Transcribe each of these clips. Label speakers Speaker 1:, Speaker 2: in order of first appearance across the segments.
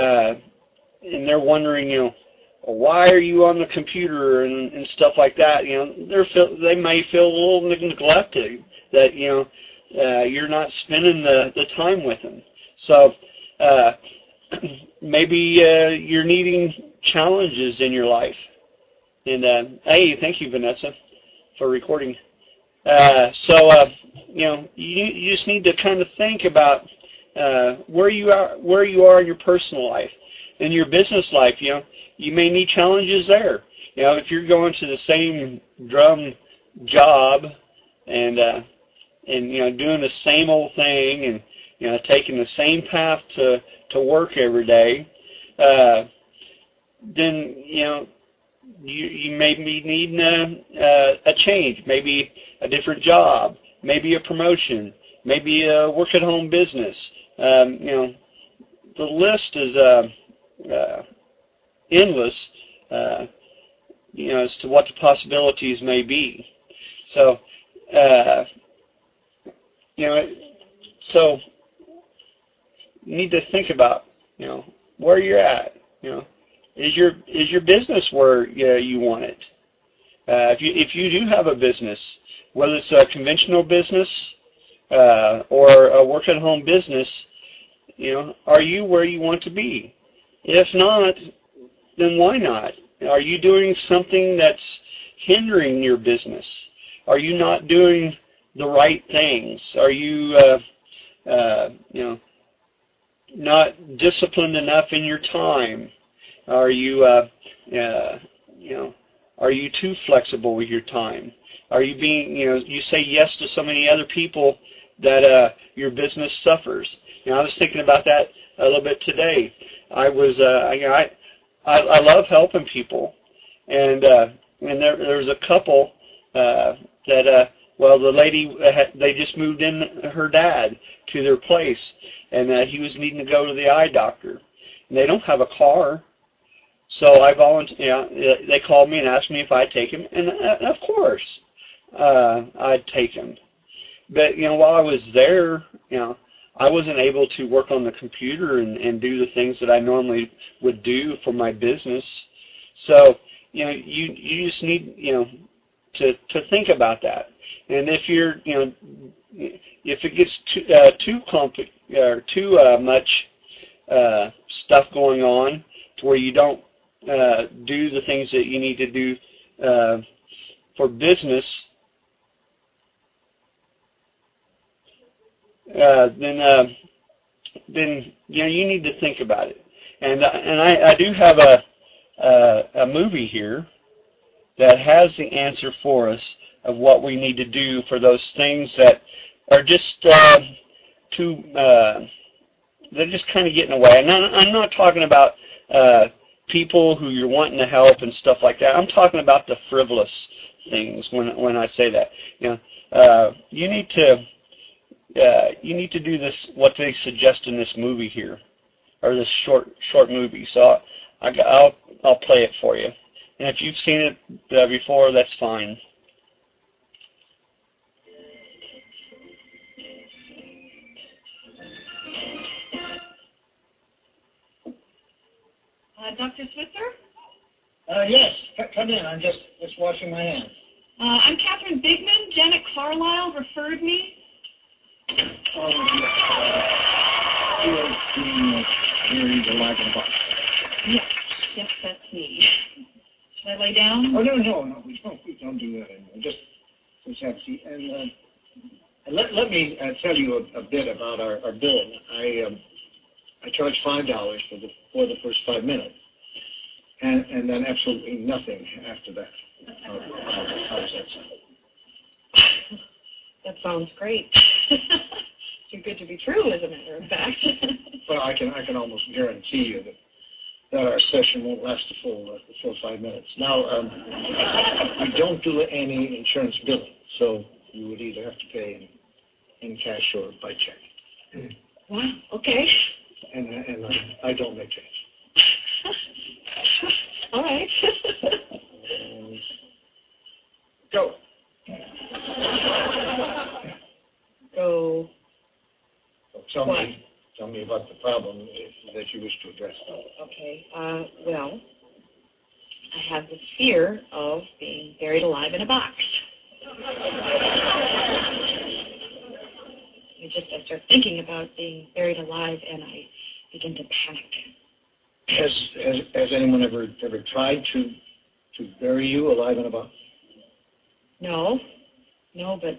Speaker 1: uh, and they're wondering, you know, why are you on the computer and, and stuff like that? You know, they're feel, they may feel a little neglected that you know uh, you're not spending the the time with them. So uh, maybe uh, you're needing challenges in your life. And uh, hey, thank you, Vanessa, for recording. Uh, so uh, you know, you you just need to kind of think about uh, where you are where you are in your personal life, in your business life. You know, you may need challenges there. You know, if you're going to the same drum job and uh, and you know doing the same old thing and you know taking the same path to to work every day, uh, then you know you you may be needing a, a change, maybe a different job, maybe a promotion, maybe a work at home business. Um, you know, the list is uh, uh, endless. Uh, you know, as to what the possibilities may be. So, uh, you know, so you need to think about, you know, where you're at. You know, is your is your business where you, you want it? Uh, if you if you do have a business, whether it's a conventional business uh, or a work at home business, you know, are you where you want to be? If not, then why not? Are you doing something that's hindering your business? Are you not doing the right things? Are you, uh, uh, you know, not disciplined enough in your time? Are you, uh, uh, you know, are you too flexible with your time? Are you being, you know, you say yes to so many other people that uh, your business suffers? You know, I was thinking about that a little bit today. I was, uh, you know, I, I, I love helping people, and uh, and there, there was a couple uh, that, uh, well, the lady had, they just moved in her dad to their place, and uh, he was needing to go to the eye doctor, and they don't have a car. So I volunteered. You know, they called me and asked me if I'd take him, and, uh, of course, uh, I'd take him. But you know, while I was there, you know, I wasn't able to work on the computer and, and do the things that I normally would do for my business. So you know, you you just need you know to to think about that. And if you're you know if it gets too uh, too compli- or too uh, much uh, stuff going on to where you don't uh, do the things that you need to do uh, for business, uh, then uh, then you know you need to think about it. And and I, I do have a, a a movie here that has the answer for us of what we need to do for those things that are just uh, too uh, they're just kind of getting away. And I'm, I'm not talking about uh, people who you're wanting to help and stuff like that. I'm talking about the frivolous things when when I say that. You know, uh, you need to uh, you need to do this what they suggest in this movie here, or this short short movie. So I, will I'll play it for you. And if you've seen it uh, before, that's fine.
Speaker 2: Uh, Dr. Switzer?
Speaker 3: Uh, yes, come in. I'm just, just washing my hands.
Speaker 2: Uh, I'm Catherine Bigman. Janet Carlisle referred me.
Speaker 3: Yes. You are doing hearing the live box.
Speaker 2: Yes, yes, that's me. Should I lay down?
Speaker 3: Oh, no, no, no. We don't, we don't do that anymore. Just, just have a seat. And, uh, let, let me uh, tell you a, a bit about our, our billing. I, um, I charge five dollars for the for the first five minutes, and and then absolutely nothing after that. How, how, how does that sound?
Speaker 2: That sounds great. Too good to be true, as a matter of fact.
Speaker 3: well, I can I can almost guarantee you that that our session won't last the full uh, the full five minutes. Now, um, we don't do any insurance billing, so you would either have to pay in, in cash or by check.
Speaker 2: Wow. Okay
Speaker 3: and, and I, I don't make change.
Speaker 2: All right.
Speaker 3: go.
Speaker 2: Go.
Speaker 3: Tell me. tell me about the problem that you wish to address.
Speaker 2: Okay. Uh, well, I have this fear of being buried alive in a box. I just I start thinking about being buried alive, and I begin to panic.
Speaker 3: Has has, has anyone ever ever tried to to bury you alive in a box?
Speaker 2: No, no, but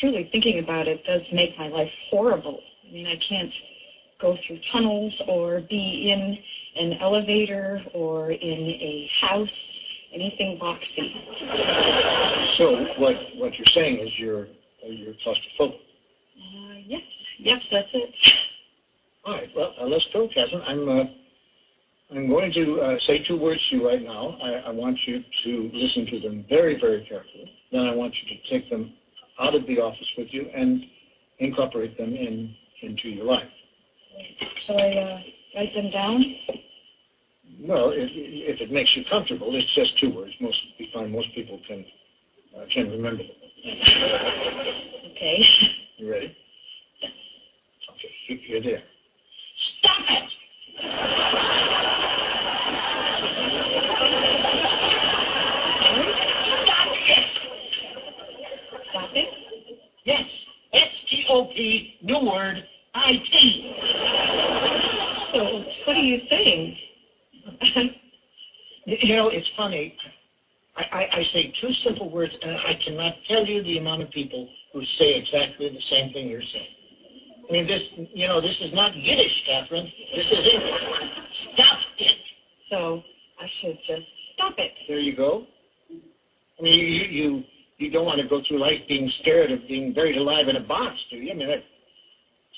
Speaker 2: truly thinking about it does make my life horrible. I mean, I can't go through tunnels or be in an elevator or in a house, anything boxy.
Speaker 3: So what what you're saying is you're you're claustrophobic.
Speaker 2: Uh, yes, yes, that's it.
Speaker 3: All right. Well, uh, let's go, Catherine. I'm uh, I'm going to uh, say two words to you right now. I, I want you to listen to them very, very carefully. Then I want you to take them out of the office with you and incorporate them in into your life.
Speaker 2: Shall I uh, write them down?
Speaker 3: Well, if, if it makes you comfortable, it's just two words. Most we find most people can uh, can remember them.
Speaker 2: Okay.
Speaker 3: You ready? Okay, you- you're there.
Speaker 2: Stop it! Sorry?
Speaker 3: Stop it!
Speaker 2: Stop it?
Speaker 3: Yes, New word, I-T.
Speaker 2: So, what are you saying?
Speaker 3: You know, it's funny. I, I, I say two simple words, and I cannot tell you the amount of people who say exactly the same thing you're saying. I mean, this, you know, this is not Yiddish, Catherine. This is English. Stop it.
Speaker 2: so, I should just stop it.
Speaker 3: There you go. I mean, you, you, you, don't want to go through life being scared of being buried alive in a box, do you? I mean, that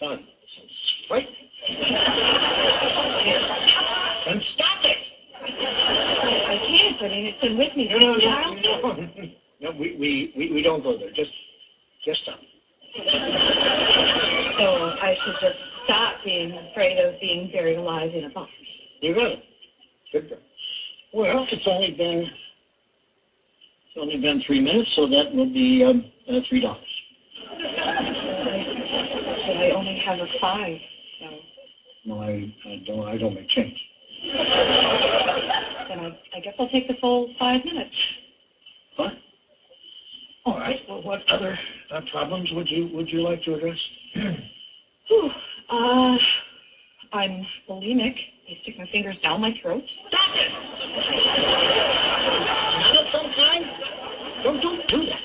Speaker 3: sounds, sounds frightening. and stop it.
Speaker 2: I can't. Mean, it's been with me
Speaker 3: No, no, no, no. No, we, we, we, we don't go there. Just, just stop.
Speaker 2: So, I should just stop being afraid of being buried alive in a box.
Speaker 3: You got it. Good girl. Well, it's only been, it's only been three minutes, so that will be um, uh, three dollars.
Speaker 2: I only have a five, so
Speaker 3: No, I, I don't. I don't make change.
Speaker 2: then I, I guess I'll take the full five minutes.
Speaker 3: Fine. All right. Well, what other uh, problems would you would you like to address?
Speaker 2: Whew. Uh, I'm bulimic. I stick my fingers down my throat.
Speaker 3: Stop it! Not of some kind. Don't don't do that.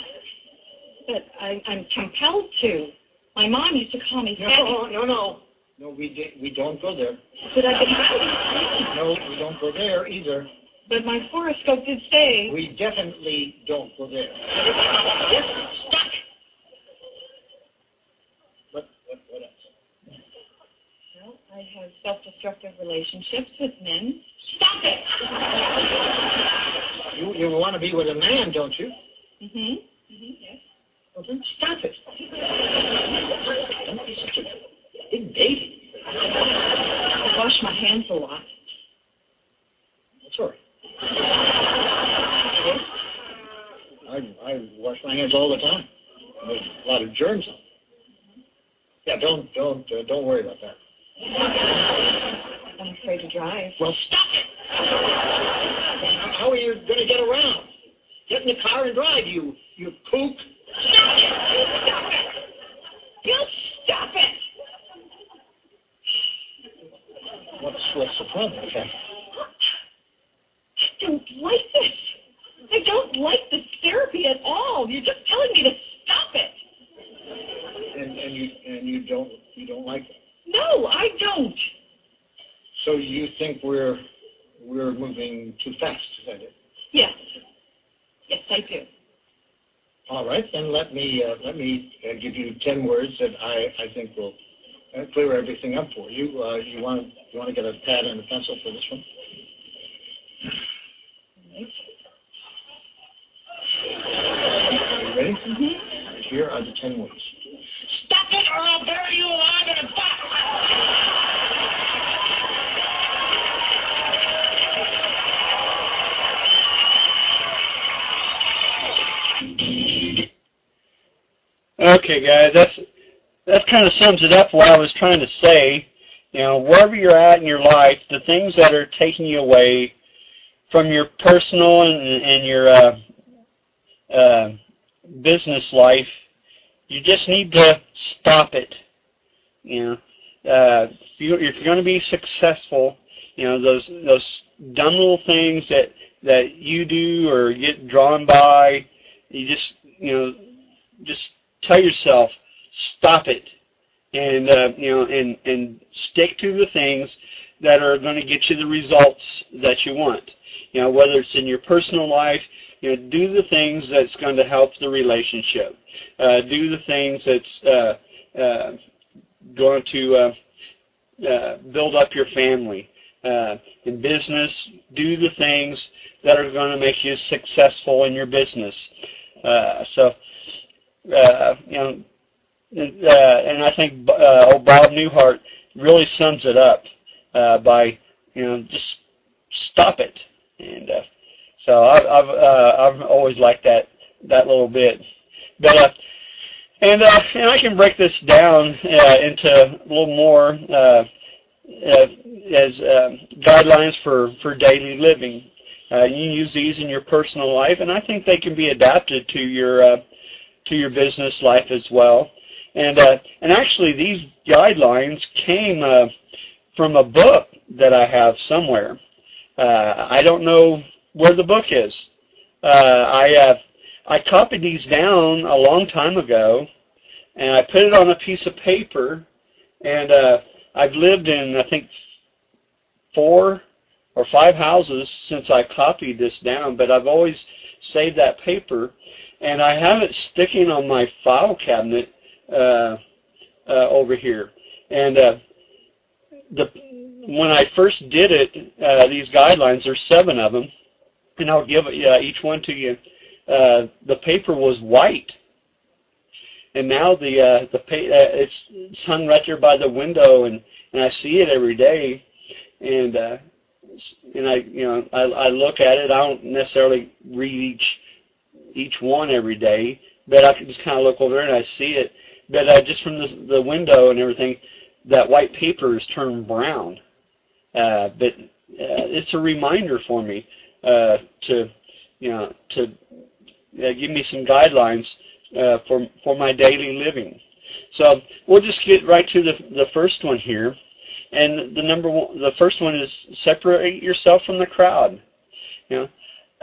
Speaker 2: But I, I'm compelled to. My mom used to call me
Speaker 3: No,
Speaker 2: fatty.
Speaker 3: no, no. No, we di- we don't go there.
Speaker 2: But I've been having
Speaker 3: No, we don't go there either.
Speaker 2: But my horoscope did say.
Speaker 3: We definitely don't go there. Yes, stop it. What what what else?
Speaker 2: Well, I have self-destructive relationships with men.
Speaker 3: Stop it! You you want to be with a man, don't you?
Speaker 2: Mm-hmm. Mm-hmm. Yes.
Speaker 3: Well, then stop it. Don't be such a big baby.
Speaker 2: I wash my hands a lot.
Speaker 3: That's all right. I I wash my hands all the time. There's a lot of germs on. them. Yeah, don't don't uh, don't worry about that.
Speaker 2: I'm afraid to drive.
Speaker 3: Well, stop it. How are you going to get around? Get in the car and drive, you you kook. Stop it! You Stop it!
Speaker 2: You stop it!
Speaker 3: What's what's the problem, Kathy?
Speaker 2: I don't like this. I don't like this therapy at all. You're just telling me to stop it.
Speaker 3: And and you and you don't you don't like it.
Speaker 2: No, I don't.
Speaker 3: So you think we're we're moving too fast, is that it?
Speaker 2: Yes. Yes, I do.
Speaker 3: All right, then let me uh, let me uh, give you ten words that I, I think will uh, clear everything up for you. Uh, you want you want to get a pad and a pencil for this one?
Speaker 2: Right.
Speaker 3: Are you ready?
Speaker 2: Mm-hmm.
Speaker 3: Here are the ten words.
Speaker 2: Stop it or I'll bury you alive
Speaker 1: Okay, guys, that's that kind of sums it up what I was trying to say. you know, wherever you're at in your life, the things that are taking you away from your personal and, and your uh, uh, business life, you just need to stop it. You know, uh, if, you, if you're going to be successful, you know those those dumb little things that that you do or get drawn by, you just you know just tell yourself stop it and uh, you know and and stick to the things that are going to get you the results that you want. You know whether it's in your personal life, you know do the things that's going to help the relationship. Uh, do the things that's uh, uh, going to uh, uh, build up your family. Uh, in business, do the things that are going to make you successful in your business. Uh, so, uh, you know, uh, and I think uh, old Bob Newhart really sums it up uh, by, you know, just stop it. And uh, so I've I've, uh, I've always liked that that little bit. But uh, and uh, and I can break this down uh, into a little more uh, uh, as uh, guidelines for for daily living. Uh, you use these in your personal life, and I think they can be adapted to your uh, to your business life as well. And uh, and actually, these guidelines came uh, from a book that I have somewhere. Uh, I don't know where the book is. Uh, I uh, I copied these down a long time ago, and I put it on a piece of paper, and uh, I've lived in I think four or five houses since I copied this down, but I've always saved that paper, and I have it sticking on my file cabinet uh, uh, over here. And uh, the when I first did it, uh, these guidelines, there's seven of them, and I'll give uh, each one to you. Uh, the paper was white, and now the uh, the pa- it's, it's hung right there by the window, and and I see it every day, and uh, and I you know I, I look at it. I don't necessarily read each each one every day, but I can just kind of look over there and I see it. But uh, just from the, the window and everything, that white paper is turned brown. Uh, but uh, it's a reminder for me uh, to, you know, to uh, give me some guidelines uh, for for my daily living. So we'll just get right to the the first one here, and the number one, the first one is separate yourself from the crowd. You know,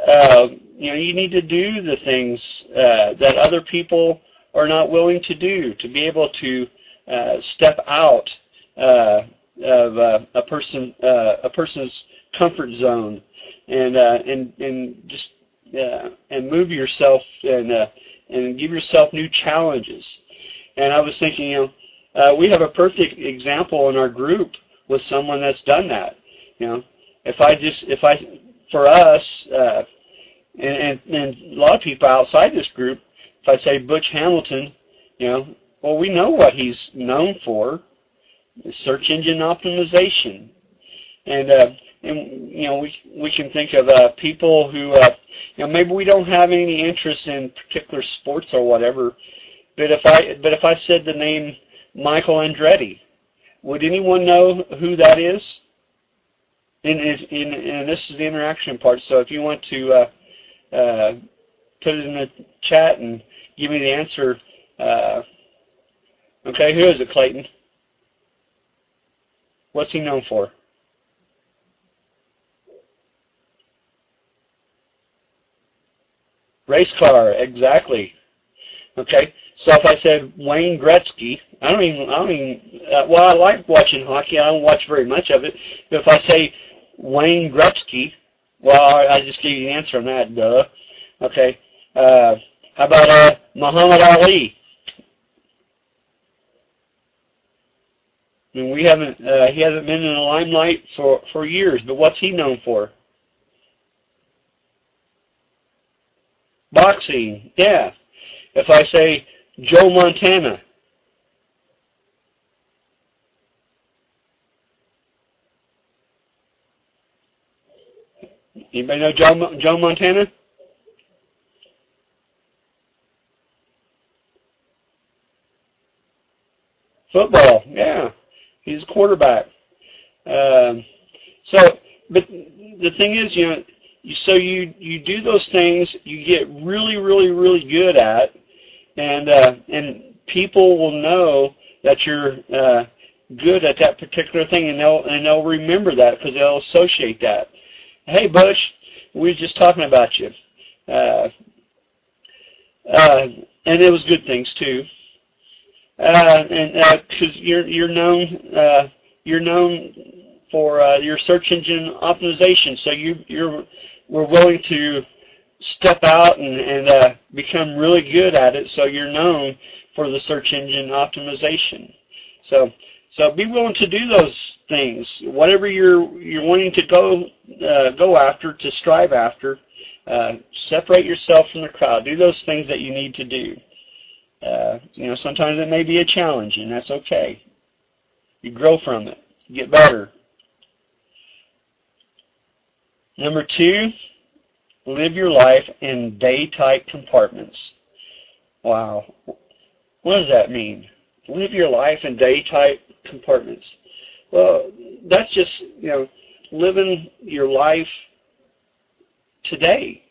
Speaker 1: uh, you know, you need to do the things uh, that other people are not willing to do to be able to uh, step out uh, of uh, a person uh, a person's comfort zone and and and just and move yourself and and give yourself new challenges. And I was thinking, you know, we have a perfect example in our group with someone that's done that. You know, if I just if I for us uh, and, and and a lot of people outside this group if I say Butch Hamilton, you know, well, we know what he's known for, search engine optimization, and uh, and you know we we can think of uh, people who uh, you know maybe we don't have any interest in particular sports or whatever, but if I but if I said the name Michael Andretti, would anyone know who that is? And, and, and this is the interaction part. So if you want to uh, uh, put it in the chat and give me the answer. Uh, okay, who is it, Clayton? What's he known for? Race car, exactly. Okay, so if I said Wayne Gretzky, I don't even, I don't even, uh, well, I like watching hockey. I don't watch very much of it. But if I say Wayne Gretzky, well, I, just gave you the answer on that, duh. Okay, uh, how about uh, Muhammad Ali? I mean, we haven't uh, he hasn't been in the limelight for for years, but what's he known for? Boxing, yeah. If I say Joe Montana, anybody know Joe Joe Montana? Football, yeah. He's a quarterback. Um, so, but the thing is, you know, so you you do those things, you get really, really, really good at, and uh, and people will know that you're uh, good at that particular thing, and they'll and they'll remember that because they'll associate that. Hey, Butch, we were just talking about you, uh, uh, and it was good things too. Uh, and because uh, you're you're known uh, you're known for uh, your search engine optimization, so you you're we're willing to step out and, and uh, become really good at it, so you're known for the search engine optimization. So so be willing to do those things, whatever you're you're wanting to go uh, go after, to strive after. Uh, separate yourself from the crowd. Do those things that you need to do. Uh, you know, sometimes it may be a challenge, and that's okay. You grow from it. You get better. Number two, live your life in day-type compartments. Wow. What does that mean? Live your life in day-type compartments. Well, that's just, you know, living your life today.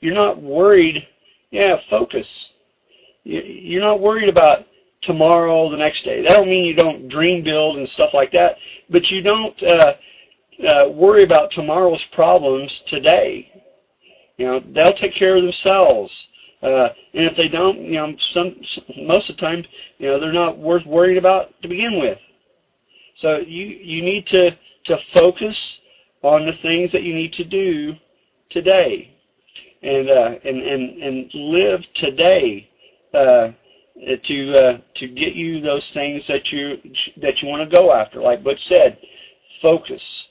Speaker 1: You're not worried, yeah, focus. You're not worried about tomorrow, the next day. That don't mean you don't dream build and stuff like that, but you don't uh, uh, worry about tomorrow's problems today. You know, they'll take care of themselves. Uh, and if they don't, you know, some most of the time, you know, they're not worth worrying about to begin with. So you you need to to focus on the things that you need to do today, and uh, and and and live today uh, to uh, to get you those things that you that you want to go after. Like Butch said, focus.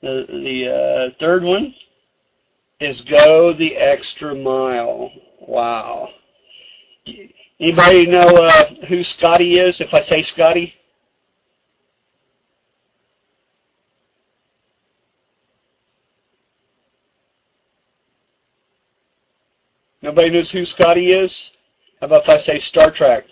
Speaker 1: The the uh, third one is go the extra mile. Wow. Anybody know uh, who Scotty is? If I say Scotty. Nobody knows who Scotty is? How about if I say Star Trek?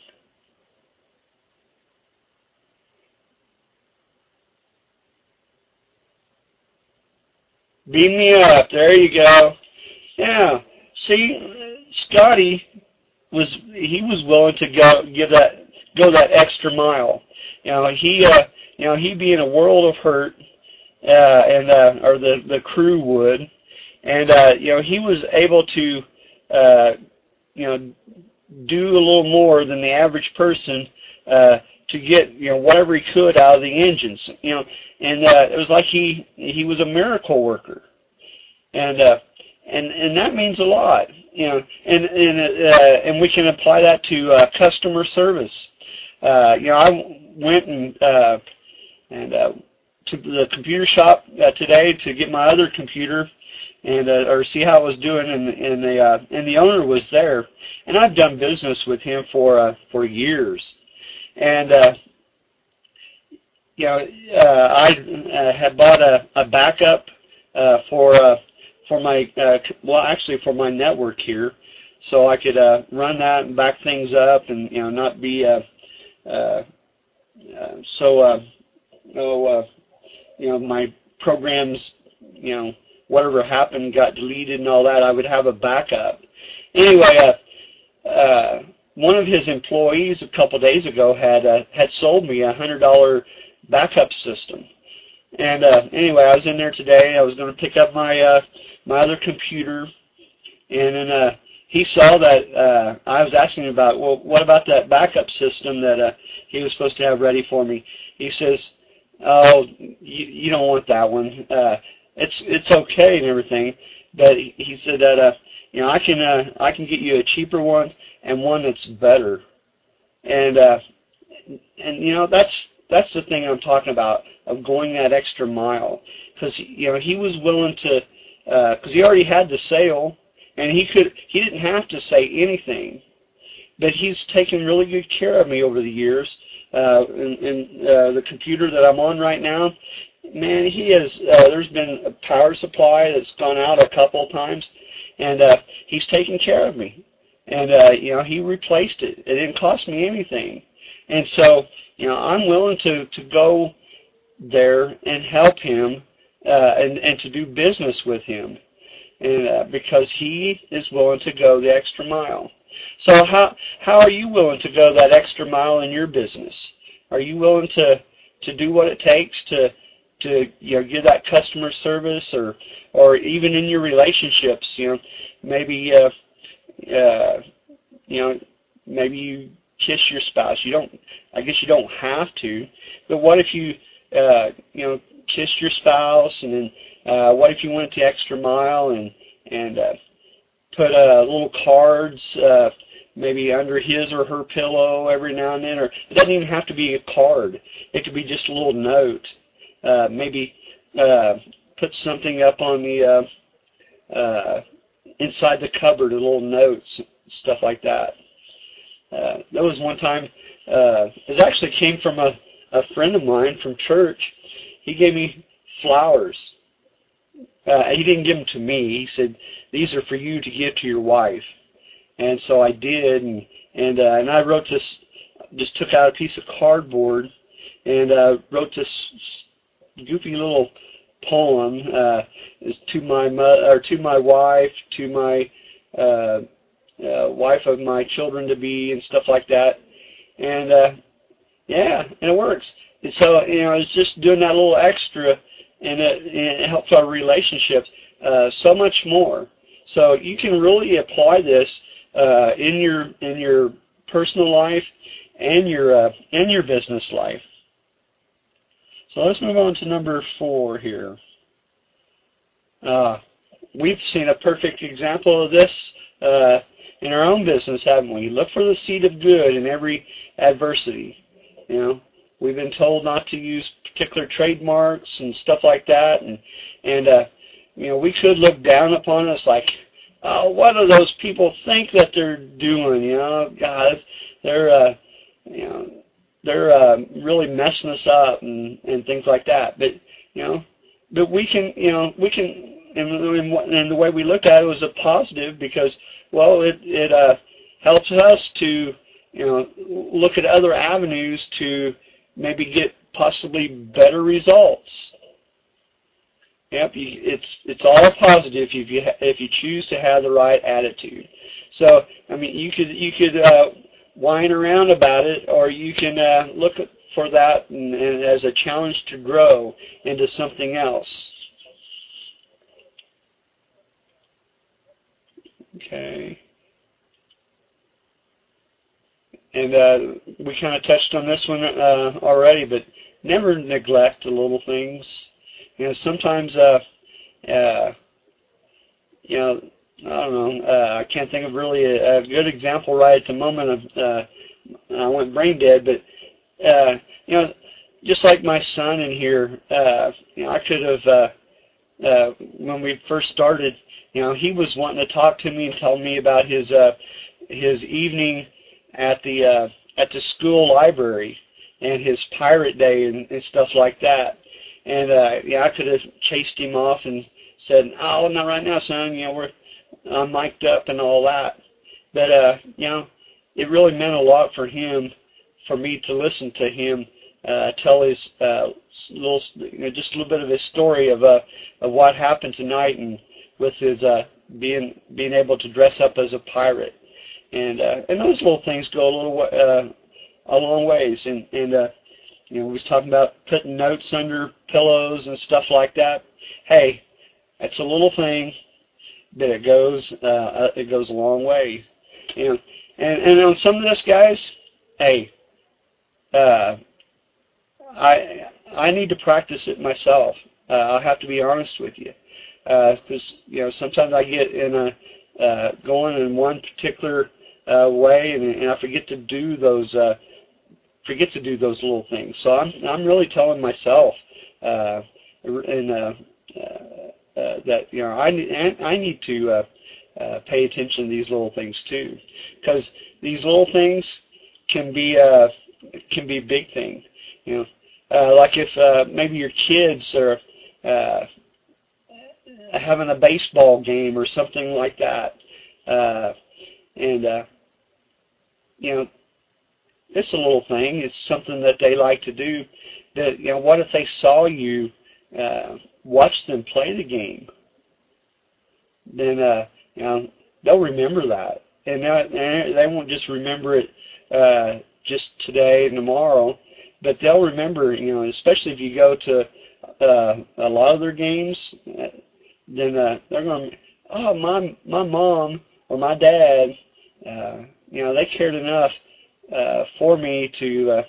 Speaker 1: Beam me up. There you go. Yeah. See, Scotty was he was willing to go give that go that extra mile. You know, he uh, you know he be in a world of hurt, uh, and uh, or the the crew would, and uh, you know he was able to uh, you know do a little more than the average person uh, to get you know whatever he could out of the engines. You know, and uh, it was like he he was a miracle worker, and uh, and and that means a lot. You know, and and uh, and we can apply that to uh, customer service. Uh, you know, I went and uh, and uh, to the computer shop uh, today to get my other computer and uh, or see how it was doing and and the uh, and the owner was there and I've done business with him for uh, for years and uh, you know uh, I uh, had bought a, a backup uh, for uh, for my uh, well actually for my network here. So I could uh, run that and back things up and you know not be uh, uh, uh, so uh, oh uh, you know my programs you know whatever happened got deleted and all that. I would have a backup. Anyway uh, uh, one of his employees a couple days ago had uh, had sold me a hundred dollar backup system and uh, anyway, I was in there today. I was going to pick up my uh, my other computer, and then uh, he saw that uh, I was asking about, well, what about that backup system that uh, he was supposed to have ready for me? He says, oh, you, you don't want that one. Uh, it's it's okay and everything, but he said that uh, you know I can uh, I can get you a cheaper one and one that's better, and uh, and you know that's that's the thing I'm talking about of going that extra mile. Because you know he was willing to because uh, he already had the sale and he could he didn't have to say anything. But he's taken really good care of me over the years uh, and, and uh, the computer that I'm on right now. Man he has uh, there's been a power supply that's gone out a couple of times and uh, he's taken care of me. And uh, you know he replaced it. It didn't cost me anything And so, you know, I'm willing to, to go there and help him uh, and, and to do business with him and uh, because he is willing to go the extra mile. So how how are you willing to go that extra mile in your business? Are you willing to to do what it takes to to you know give that customer service or or even in your relationships, you know, maybe uh uh you know, maybe you kiss your spouse. You don't I guess you don't have to, but what if you uh you know kissed your spouse and then uh, what if you went the extra mile and and uh, put uh, little cards uh, maybe under his or her pillow every now and then, or it doesn't even have to be a card. It could be just a little note. Uh, maybe uh, put something up on the uh, uh, inside the cupboard, a little notes, stuff like that. Uh, that was one time. Uh, it actually came from a, a friend of mine from church. He gave me flowers uh, he didn't give them to me. He said, "These are for you to give to your wife." And so I did, and and uh, and I wrote this. Just took out a piece of cardboard and uh, wrote this goofy little poem uh, to my mo- or to my wife, to my uh, uh, wife of my children to be, and stuff like that. And uh, yeah, and it works. And so you know, it's just doing that little extra and it, and it helps our relationships uh, so much more. So you can really apply this uh, in your in your personal life and your uh, and your business life. So let's move on to number four here. Uh, we've seen a perfect example of this uh, in our own business, haven't we? Look for the seed of good in every adversity. You know, We've been told not to use particular trademarks and stuff like that, and and uh, you know we could look down upon us like, oh, what do those people think that they're doing? You know, guys, they're uh, you know they're uh, really messing us up and and things like that. But you know, but we can you know we can and, the way we looked at it was a positive because well it it uh, helps us to you know look at other avenues to maybe get possibly better results. Yep, you, it's it's all positive if you if you choose to have the right attitude. So I mean, you could you could uh, whine around about it, or you can uh, look for that and, and as a challenge to grow into something else. Okay. And uh, we kind of touched on this one uh, already, but never neglect the little things. You know, sometimes, uh, uh, you know, I don't know. Uh, I can't think of really a, a good example right at the moment. Of uh, I went brain dead, but uh, you know, just like my son in here, uh, you know, I could have uh, uh, when we first started. You know, he was wanting to talk to me and tell me about his uh, his evening at the uh, at the school library and his pirate day and, and stuff like that. And uh, yeah, I could have chased him off and said, "Oh, not right now, son. You know, we're I'm mic'd up and all that." But uh, you know, it really meant a lot for him, for me to listen to him uh, tell his uh, little, you know, just a little bit of his story of uh, of what happened tonight and with his uh, being being able to dress up as a pirate and uh, and those little things go a little uh, a long ways. And and uh, you know, we was talking about putting notes under pillows and stuff like that. Hey, that's a little thing, but it goes uh, uh it goes a long way. You know, and and on some of this, guys, hey, uh, I I need to practice it myself. Uh, I'll have to be honest with you, because uh, you know sometimes I get in a uh, going in one particular uh, way, and, and I forget to do those uh, forget to do those little things. So I'm I'm really telling myself uh, and uh, uh, uh, that you know I I need to uh, uh, pay attention to these little things too, because these little things can be uh, can be big thing. You know, uh, like if uh, maybe your kids are uh, having a baseball game or something like that, uh, and uh, you know, it's a little thing. It's something that they like to do. That you know, what if they saw you uh, watch them play the game? Then uh, you know they'll remember that, and they won't just remember it uh, just today and tomorrow, but they'll remember. You know, especially if you go to uh, a lot of their games, uh, then uh, they're going. To, oh, my my mom or my dad, uh, you know, they cared enough uh, for me to uh,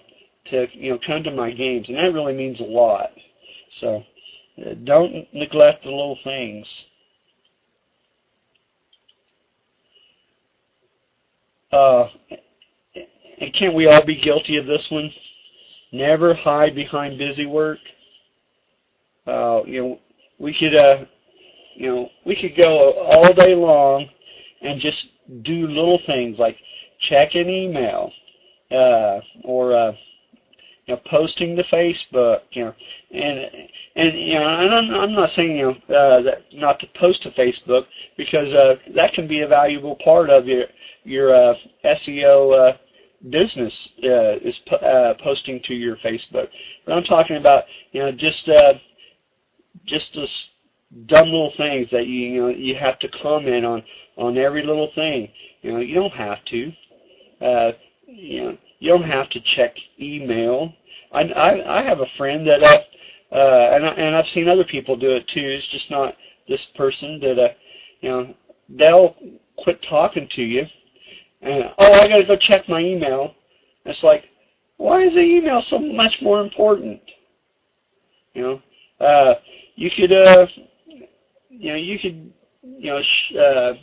Speaker 1: to you know come to my games, and that really means a lot. So uh, don't neglect the little things. Uh, and can't we all be guilty of this one? Never hide behind busy work. Uh, you know, we could, uh, you know, we could go all day long and just do little things like check an email, uh, or uh, you know, posting to Facebook, you know, and and you know, and I'm, I'm not saying you know uh, that not to post to Facebook because uh, that can be a valuable part of your your uh, SEO uh, business uh, is uh, posting to your Facebook. But I'm talking about you know just uh, just this dumb little things that you you know you have to comment on on every little thing. You know you don't have to. Uh, you know you don't have to check email. I I, I have a friend that I, uh, and I, and I've seen other people do it too. It's just not this person that uh, you know they'll quit talking to you and oh I got to go check my email. It's like why is the email so much more important? You know, uh, you could uh, you know you could you know sh- uh,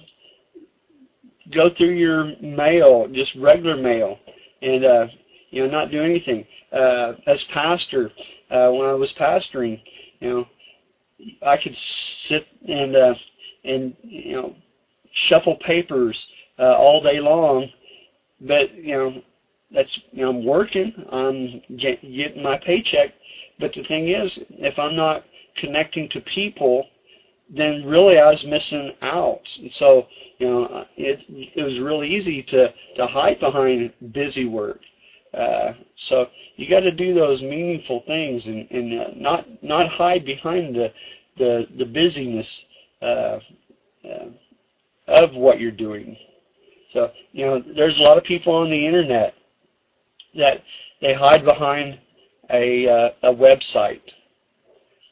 Speaker 1: go through your mail, just regular mail, and uh, you know not do anything. Uh, as pastor, uh, when I was pastoring, you know, I could sit and uh, and you know shuffle papers uh, all day long, but you know that's you know I'm working, I'm get, getting my paycheck, but the thing is, if I'm not connecting to people then really I was missing out. And so, you know, it it was really easy to to hide behind busy work. Uh, so you got to do those meaningful things and, and uh, not not hide behind the the the busyness uh, uh, of what you're doing. So you know, there's a lot of people on the internet that they hide behind a uh, a website,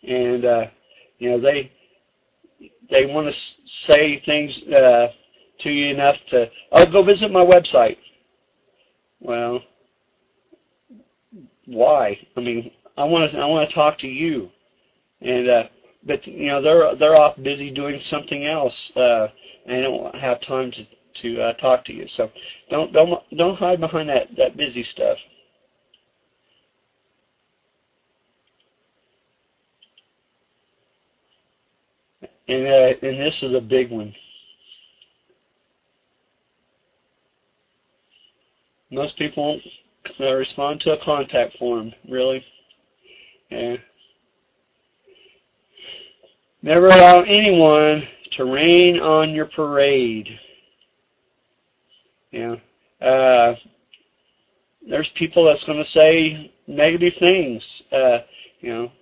Speaker 1: and uh, you know they they want to say things uh, to you enough to, oh, go visit my website. Well, why? I mean, I want to I want to talk to you, and uh, but you know they're they're off busy doing something else, uh, and don't have time to to uh, talk to you. So don't don't don't hide behind that that busy stuff. And, uh, and this is a big one. Most people uh, respond to a contact form, really. Yeah. Never allow anyone to rain on your parade. Yeah. Uh, there's people that's going to say negative things. Uh, you know,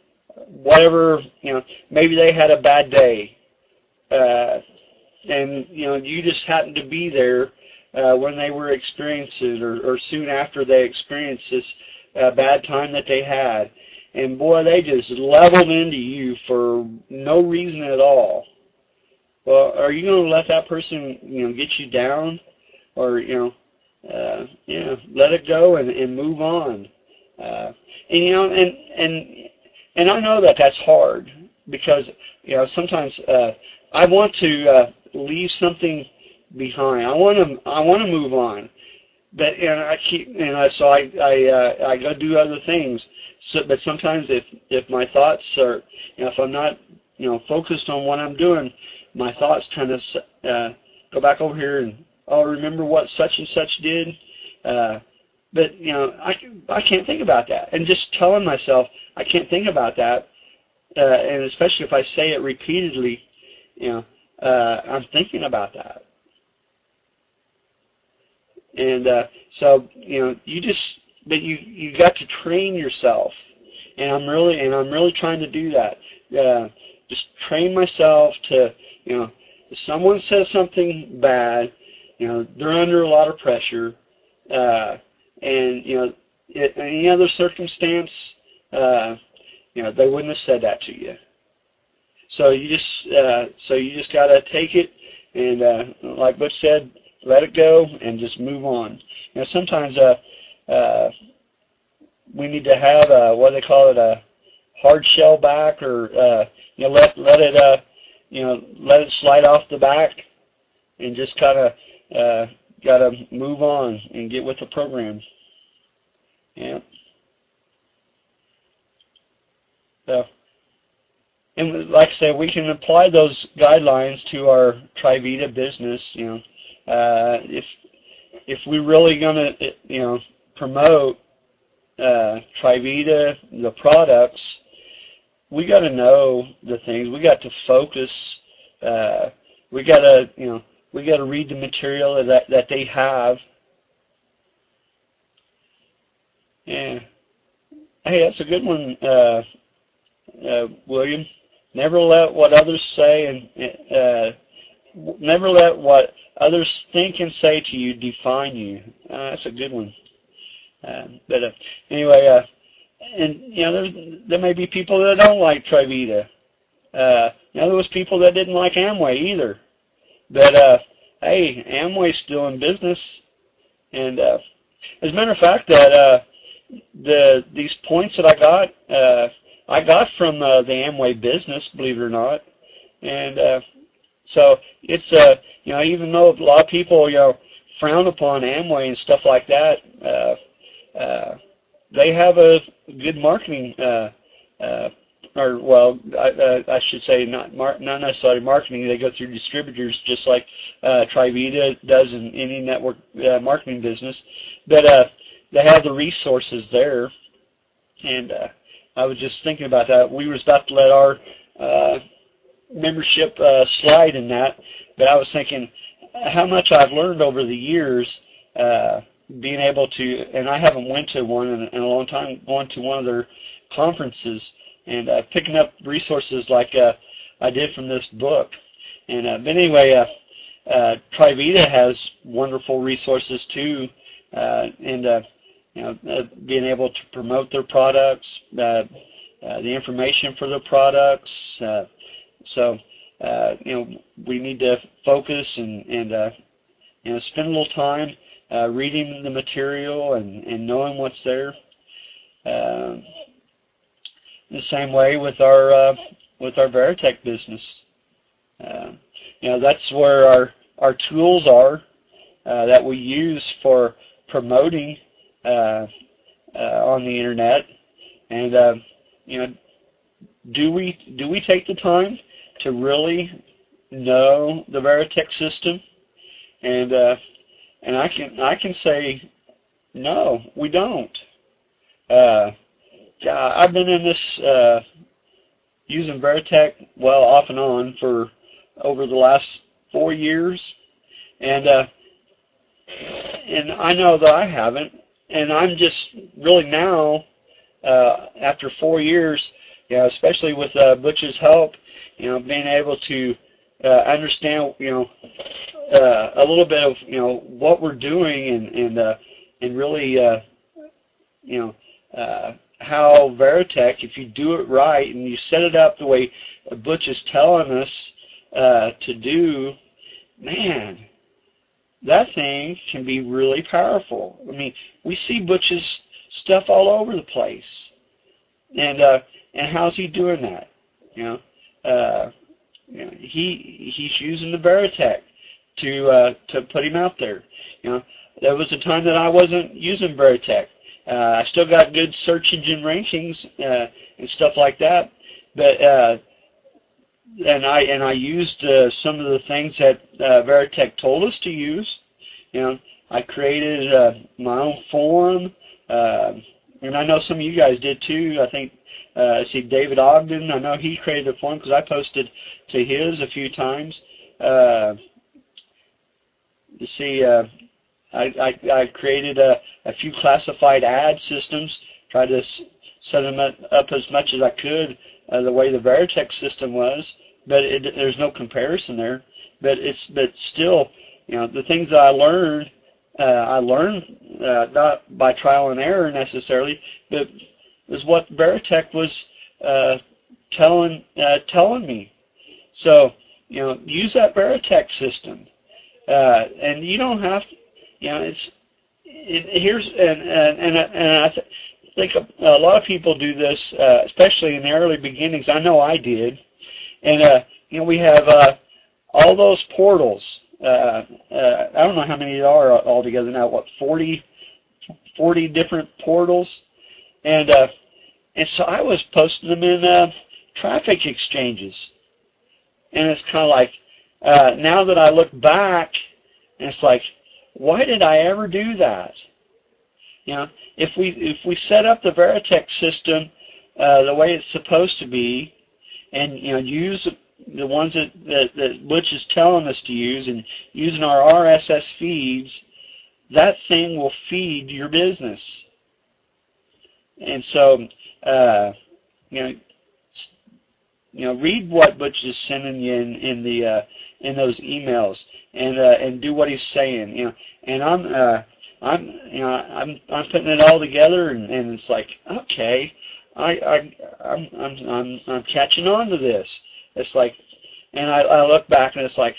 Speaker 1: whatever, you know, maybe they had a bad day, uh, and you know, you just happened to be there uh, when they were experiencing or, or soon after they experienced this uh, bad time that they had, and boy, they just leveled into you for no reason at all. Well, are you going to let that person, you know, get you down, or you know, uh, you know, let it go and, and move on? Uh, and you know, and and and I know that that's hard because you know sometimes uh, I want to uh, leave something behind. I want to I want to move on, but and I keep and I so I I uh, I go do other things. So, but sometimes if if my thoughts are you know if I'm not you know focused on what I'm doing, my thoughts kind of uh, go back over here and oh remember what such and such did. Uh, but you know, I I can't think about that, and just telling myself I can't think about that, uh, and especially if I say it repeatedly, you know, uh, I'm thinking about that. And uh, so you know, you just but you you got to train yourself, and I'm really and I'm really trying to do that. Uh, just train myself to you know, if someone says something bad, you know, they're under a lot of pressure, uh, and you know, in any other circumstance, uh, you know, they wouldn't have said that to you. So you just uh, so you just gotta take it and uh, like Butch said, let it go and just move on. You know, sometimes uh, uh, we need to have a, what do they call it a hard shell back or uh, you know let let it uh, you know let it slide off the back and just kind of uh, got to move on and get with the program. Yeah. So, and like I said, we can apply those guidelines to our Trivita business. You know, uh, if if we're really gonna, you know, promote uh, Trivita, the products, we got to know the things. We got to focus. Uh, we got to, you know, we got to read the material that that they have. Yeah. Hey, that's a good one, uh, uh, William. Never let what others say and uh, never let what others think and say to you define you. Uh, that's a good one. Uh, but uh, anyway, uh, and you know, there there may be people that don't like Trivita. Uh, you know, there was people that didn't like Amway either. But uh, hey, Amway's still in business, and uh, as a matter of fact, that uh, the these points that I got, uh, I got from uh, the Amway business, believe it or not, and uh, so it's uh, you know, even though a lot of people you know frown upon Amway and stuff like that. Uh, uh, they have a good marketing, uh, uh, or well, I, uh, I should say not mar- not necessarily marketing. They go through distributors just like uh, Trivita does in any network uh, marketing business, but uh, they have the resources there. And uh, I was just thinking about that. We was about to let our uh, membership uh, slide in that, but I was thinking how much I've learned over the years. Uh, being able to, and I haven't went to one in, in a long time, going to one of their conferences and uh, picking up resources like uh, I did from this book. And uh, but anyway, uh, uh, Trivita has wonderful resources too, uh, and uh, you know, uh, being able to promote their products, uh, uh, the information for their products. Uh, so uh, you know, we need to focus and and uh, you know spend a little time uh, reading the material and, and knowing what's there. Uh, the same way with our uh, with our Veretekk business. Uh, you know that's where our our tools are uh, that we use for promoting uh, on the internet. And you know, do we do we take the time to really know the Veretekk system and and I can I can say, no, we don't. Uh, I've been in this uh, using Veretekk well off and on for over the last four years, and uh, and I know that I haven't, and I'm just really now uh, after four years, you know, especially with uh, Butch's help, you know, being able to uh, understand, you know, uh, a little bit of you know what we're doing and and uh, and really uh, you know uh, how Veretekk, if you do it right and you set it up the way Butch is telling us uh, to do, man, that thing can be really powerful. I mean, we see Butch's stuff all over the place, and uh, and how's he doing that? You know, uh, you know he he's using the Veretekk to uh, to put him out there. You know, there was a time that I wasn't using Veretekk. Uh, I still got good search engine rankings uh, and stuff like that, but uh, and I and I used uh, some of the things that uh, Veretekk told us to use. You know, I created uh, my own forum, uh, and I know some of you guys did too. I think I see David Ogden. I know he created a forum because I posted to his a few times. You see, I, I, I created a, a few classified ad systems, tried to set them up as much as I could uh, the way the Veretekk system was, but it, there's no comparison there. But it's but still, you know, the things that I learned, uh, I learned uh, not by trial and error necessarily, but is what Veretekk was uh, telling uh, telling me. So you know, use that Veretekk system, uh, and you don't have, you know, it's it, here's and and and, and I th- think a, lot of people do this, uh, especially in the early beginnings. I know I did, and uh, you know, we have uh, all those portals. Uh, uh, I don't know how many there are altogether now. What 40, 40 different portals, and uh, and so I was posting them in uh, traffic exchanges. And it's kind of like, uh, now that I look back, it's like, why did I ever do that? You know, if we if we set up the Veretekk system uh, the way it's supposed to be, and you know use the ones that, that that Butch is telling us to use, and using our RSS feeds, that thing will feed your business. And so, uh, you know, you know, read what Butch is sending you in, in the uh, in those emails, and uh, and do what he's saying. You know, and I'm uh, I'm you know I'm I'm putting it all together, and, and it's like okay, I I I'm I'm I'm I'm catching on to this. It's like, and I, I look back and it's like,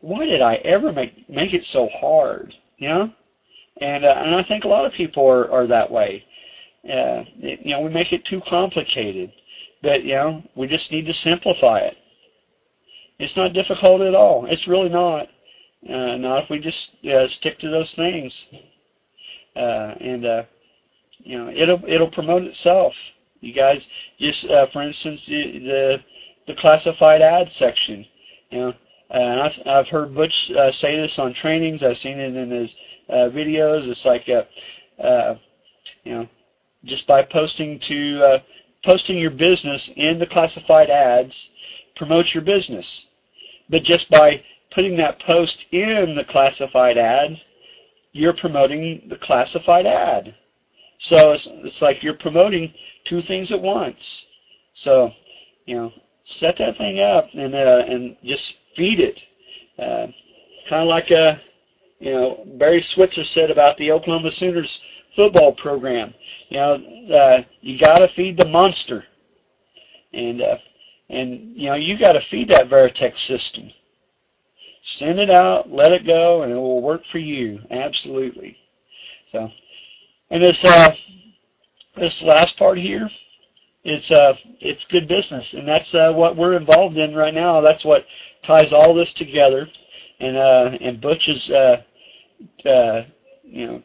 Speaker 1: why did I ever make make it so hard? You know, and uh, and I think a lot of people are are that way. Uh, you know, we make it too complicated. But, you know, we just need to simplify it. It's not difficult at all. It's really not. Uh, not if we just uh, stick to those things. Uh, and, uh, you know, it'll, it'll promote itself. You guys just, uh, for instance, the, the, classified ads section, you know, and I've, I've heard Butch uh, say this on trainings. I've seen it in his uh, videos. It's like, uh, uh, you know, just by posting to uh, posting your business in the classified ads promotes your business. But just by putting that post in the classified ads, you're promoting the classified ad. So it's, it's like you're promoting two things at once. So, you know, set that thing up and uh, and just feed it. Uh, kind of like a, uh, you know, Barry Switzer said about the Oklahoma Sooners football program. You know, uh, you got to feed the monster, and uh, and you know you got to feed that Veretekk system. Send it out, let it go, and it will work for you absolutely. So, and this uh, this last part here, it's uh, it's good business, and that's uh, what we're involved in right now. That's what ties all this together, and uh, and Butch is uh, uh, you know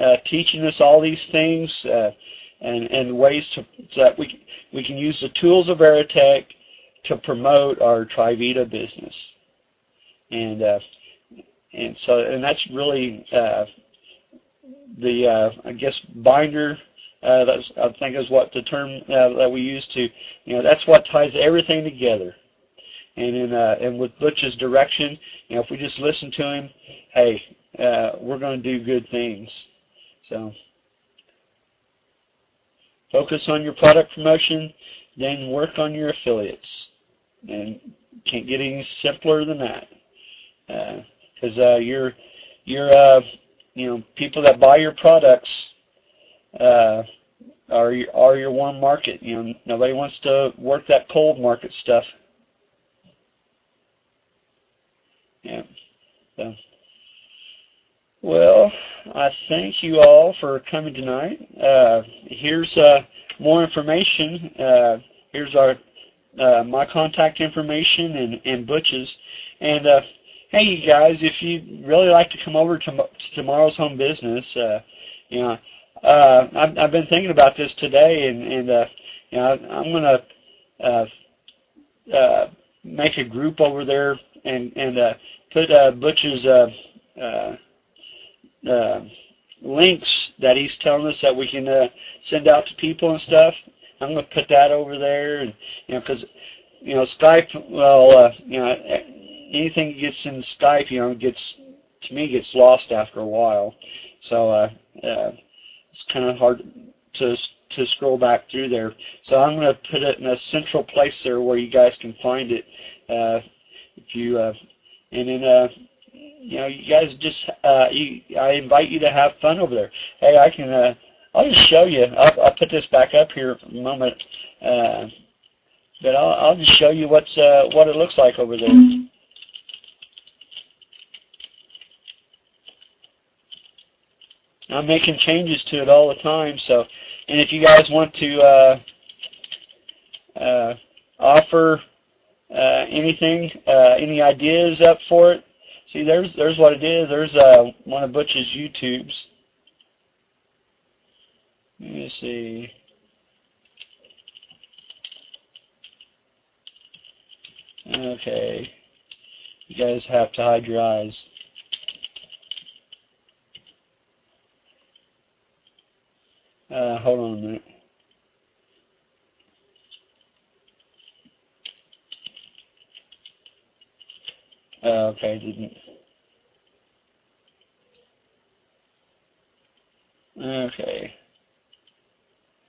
Speaker 1: uh, teaching us all these things uh, and, and ways to, so that we, we can use the tools of Veretekk to promote our Trivita business. And uh, and so and that's really uh, the uh, I guess binder. Uh, that's, I think is what the term uh, that we use to you know that's what ties everything together. And in uh, and with Butch's direction, you know, if we just listen to him, hey, uh, we're going to do good things. So focus on your product promotion, then work on your affiliates. And can't get any simpler than that. Because uh, uh, you're, you're, uh, you know, people that buy your products uh, are are your warm market. You know, nobody wants to work that cold market stuff. Yeah. So. Well, I thank you all for coming tonight. Uh, here's uh, more information. Uh, here's our uh, my contact information and, and Butch's. And uh, hey, you guys, if you really like to come over to, to tomorrow's home business, uh, you know, uh, I've, I've been thinking about this today, and, and uh, you know, I'm gonna uh, uh, make a group over there and and uh, put uh, Butch's uh, uh, uh, links that he's telling us that we can uh, send out to people and stuff. I'm going to put that over there, and you know, because you know Skype, well, uh, you know, anything that gets in Skype, you know, gets to me gets lost after a while. So uh, uh, it's kind of hard to to scroll back through there. So I'm going to put it in a central place there where you guys can find it. Uh, if you uh, and then uh, you know you guys just uh, you, I invite you to have fun over there. Hey, I can uh, I'll just show you. I'll, I'll put this back up here for a moment. Uh, but I'll, I'll just show you what's uh, what it looks like over there. I'm making changes to it all the time. So, and if you guys want to uh, uh, offer uh, anything, uh, any ideas up for it, see, there's there's what it is. There's uh, one of Butch's YouTubes. Let me see. Okay. You guys have to hide your eyes. Uh, hold on a minute. Uh, okay, didn't. Okay.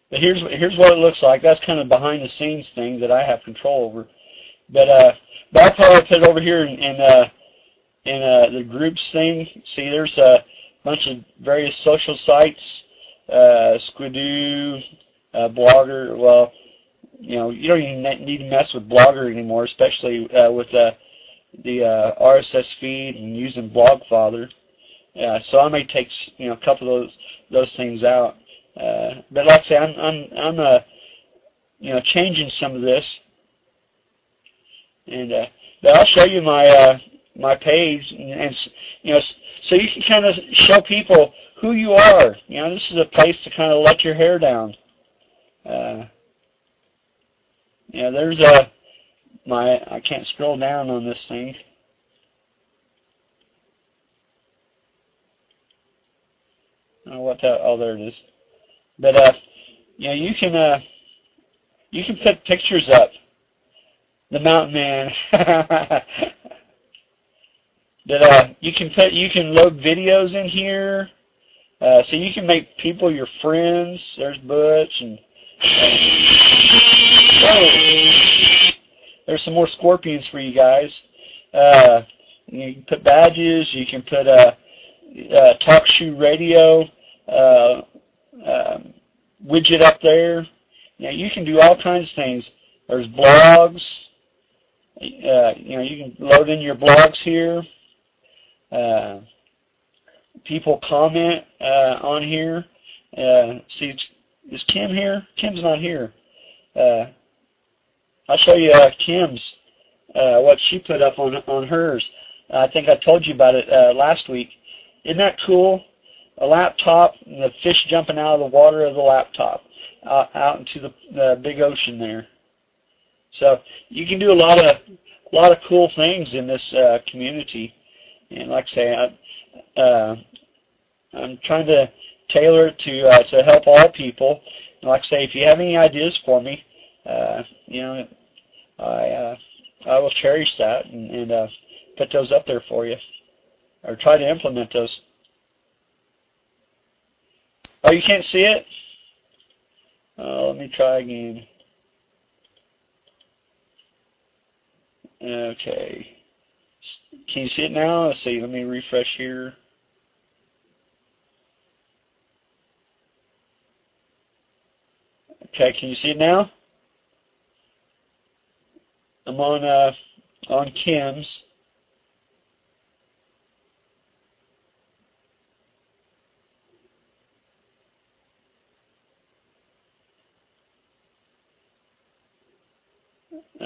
Speaker 1: But here's here's what it looks like. That's kind of behind the scenes thing that I have control over. But uh, but I'll probably put it over here in in, uh, in uh, the groups thing. See, there's a bunch of various social sites uh, Squidoo, uh, Blogger. Well, you know, you don't even need to mess with Blogger anymore, especially uh, with uh, the uh, RSS feed and using Blogfather. Uh, so I may take you know a couple of those those things out. Uh, but like I say, I'm I'm I'm uh, you know changing some of this, and uh, but I'll show you my uh, my page, and, and you know so you can kind of show people who you are. You know, this is a place to kind of let your hair down. Uh, yeah, there's a my I can't scroll down on this thing. Oh, what the, oh there it is. But uh, you know, you can uh, you can put pictures up. The mountain man. that uh, you can put you can load videos in here. Uh, so you can make people your friends. There's Butch and uh, there's some more scorpions for you guys. Uh, you can put badges. You can put a, a TalkShoe radio uh, um, widget up there. You you can do all kinds of things. There's blogs. Uh, you know, you can load in your blogs here. Uh, people comment uh, on here. Uh, see, is Kim here? Kim's not here. Uh, I'll show you uh, Kim's what she put up on on hers. I think I told you about it last week. Isn't that cool? A laptop, and the fish jumping out of the water of the laptop, uh, out into the, the big ocean there. So you can do a lot of a lot of cool things in this uh, community. And like I say, I, uh, I'm trying to tailor it to uh, to help all people. And like I say, if you have any ideas for me, uh, you know, I uh, I will cherish that and, and uh, put those up there for you, or try to implement those. Oh, you can't see it? Uh, let me try again. Okay. Can you see it now? Let's see. Let me refresh here. Okay, can you see it now? I'm on uh, on Kim's.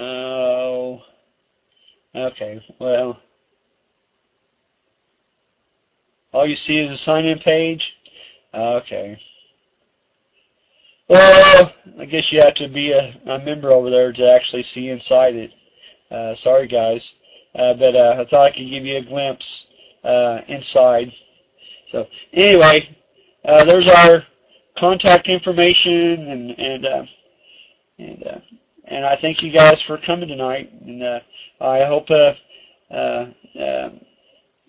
Speaker 1: Oh, okay. Well, all you see is a sign-in page. Okay. Well, I guess you have to be a, a member over there to actually see inside it. Uh, sorry, guys. Uh, but uh, I thought I could give you a glimpse uh, inside. So anyway, uh, there's our contact information, and and uh, and and I thank you guys for coming tonight, and uh, I hope uh, uh, uh,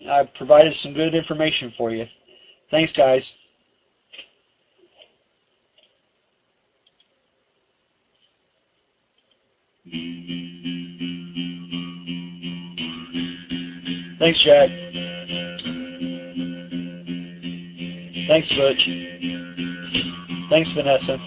Speaker 1: I provided some good information for you. Thanks, guys. Thanks, Jack. Thanks, Butch. Thanks, Vanessa.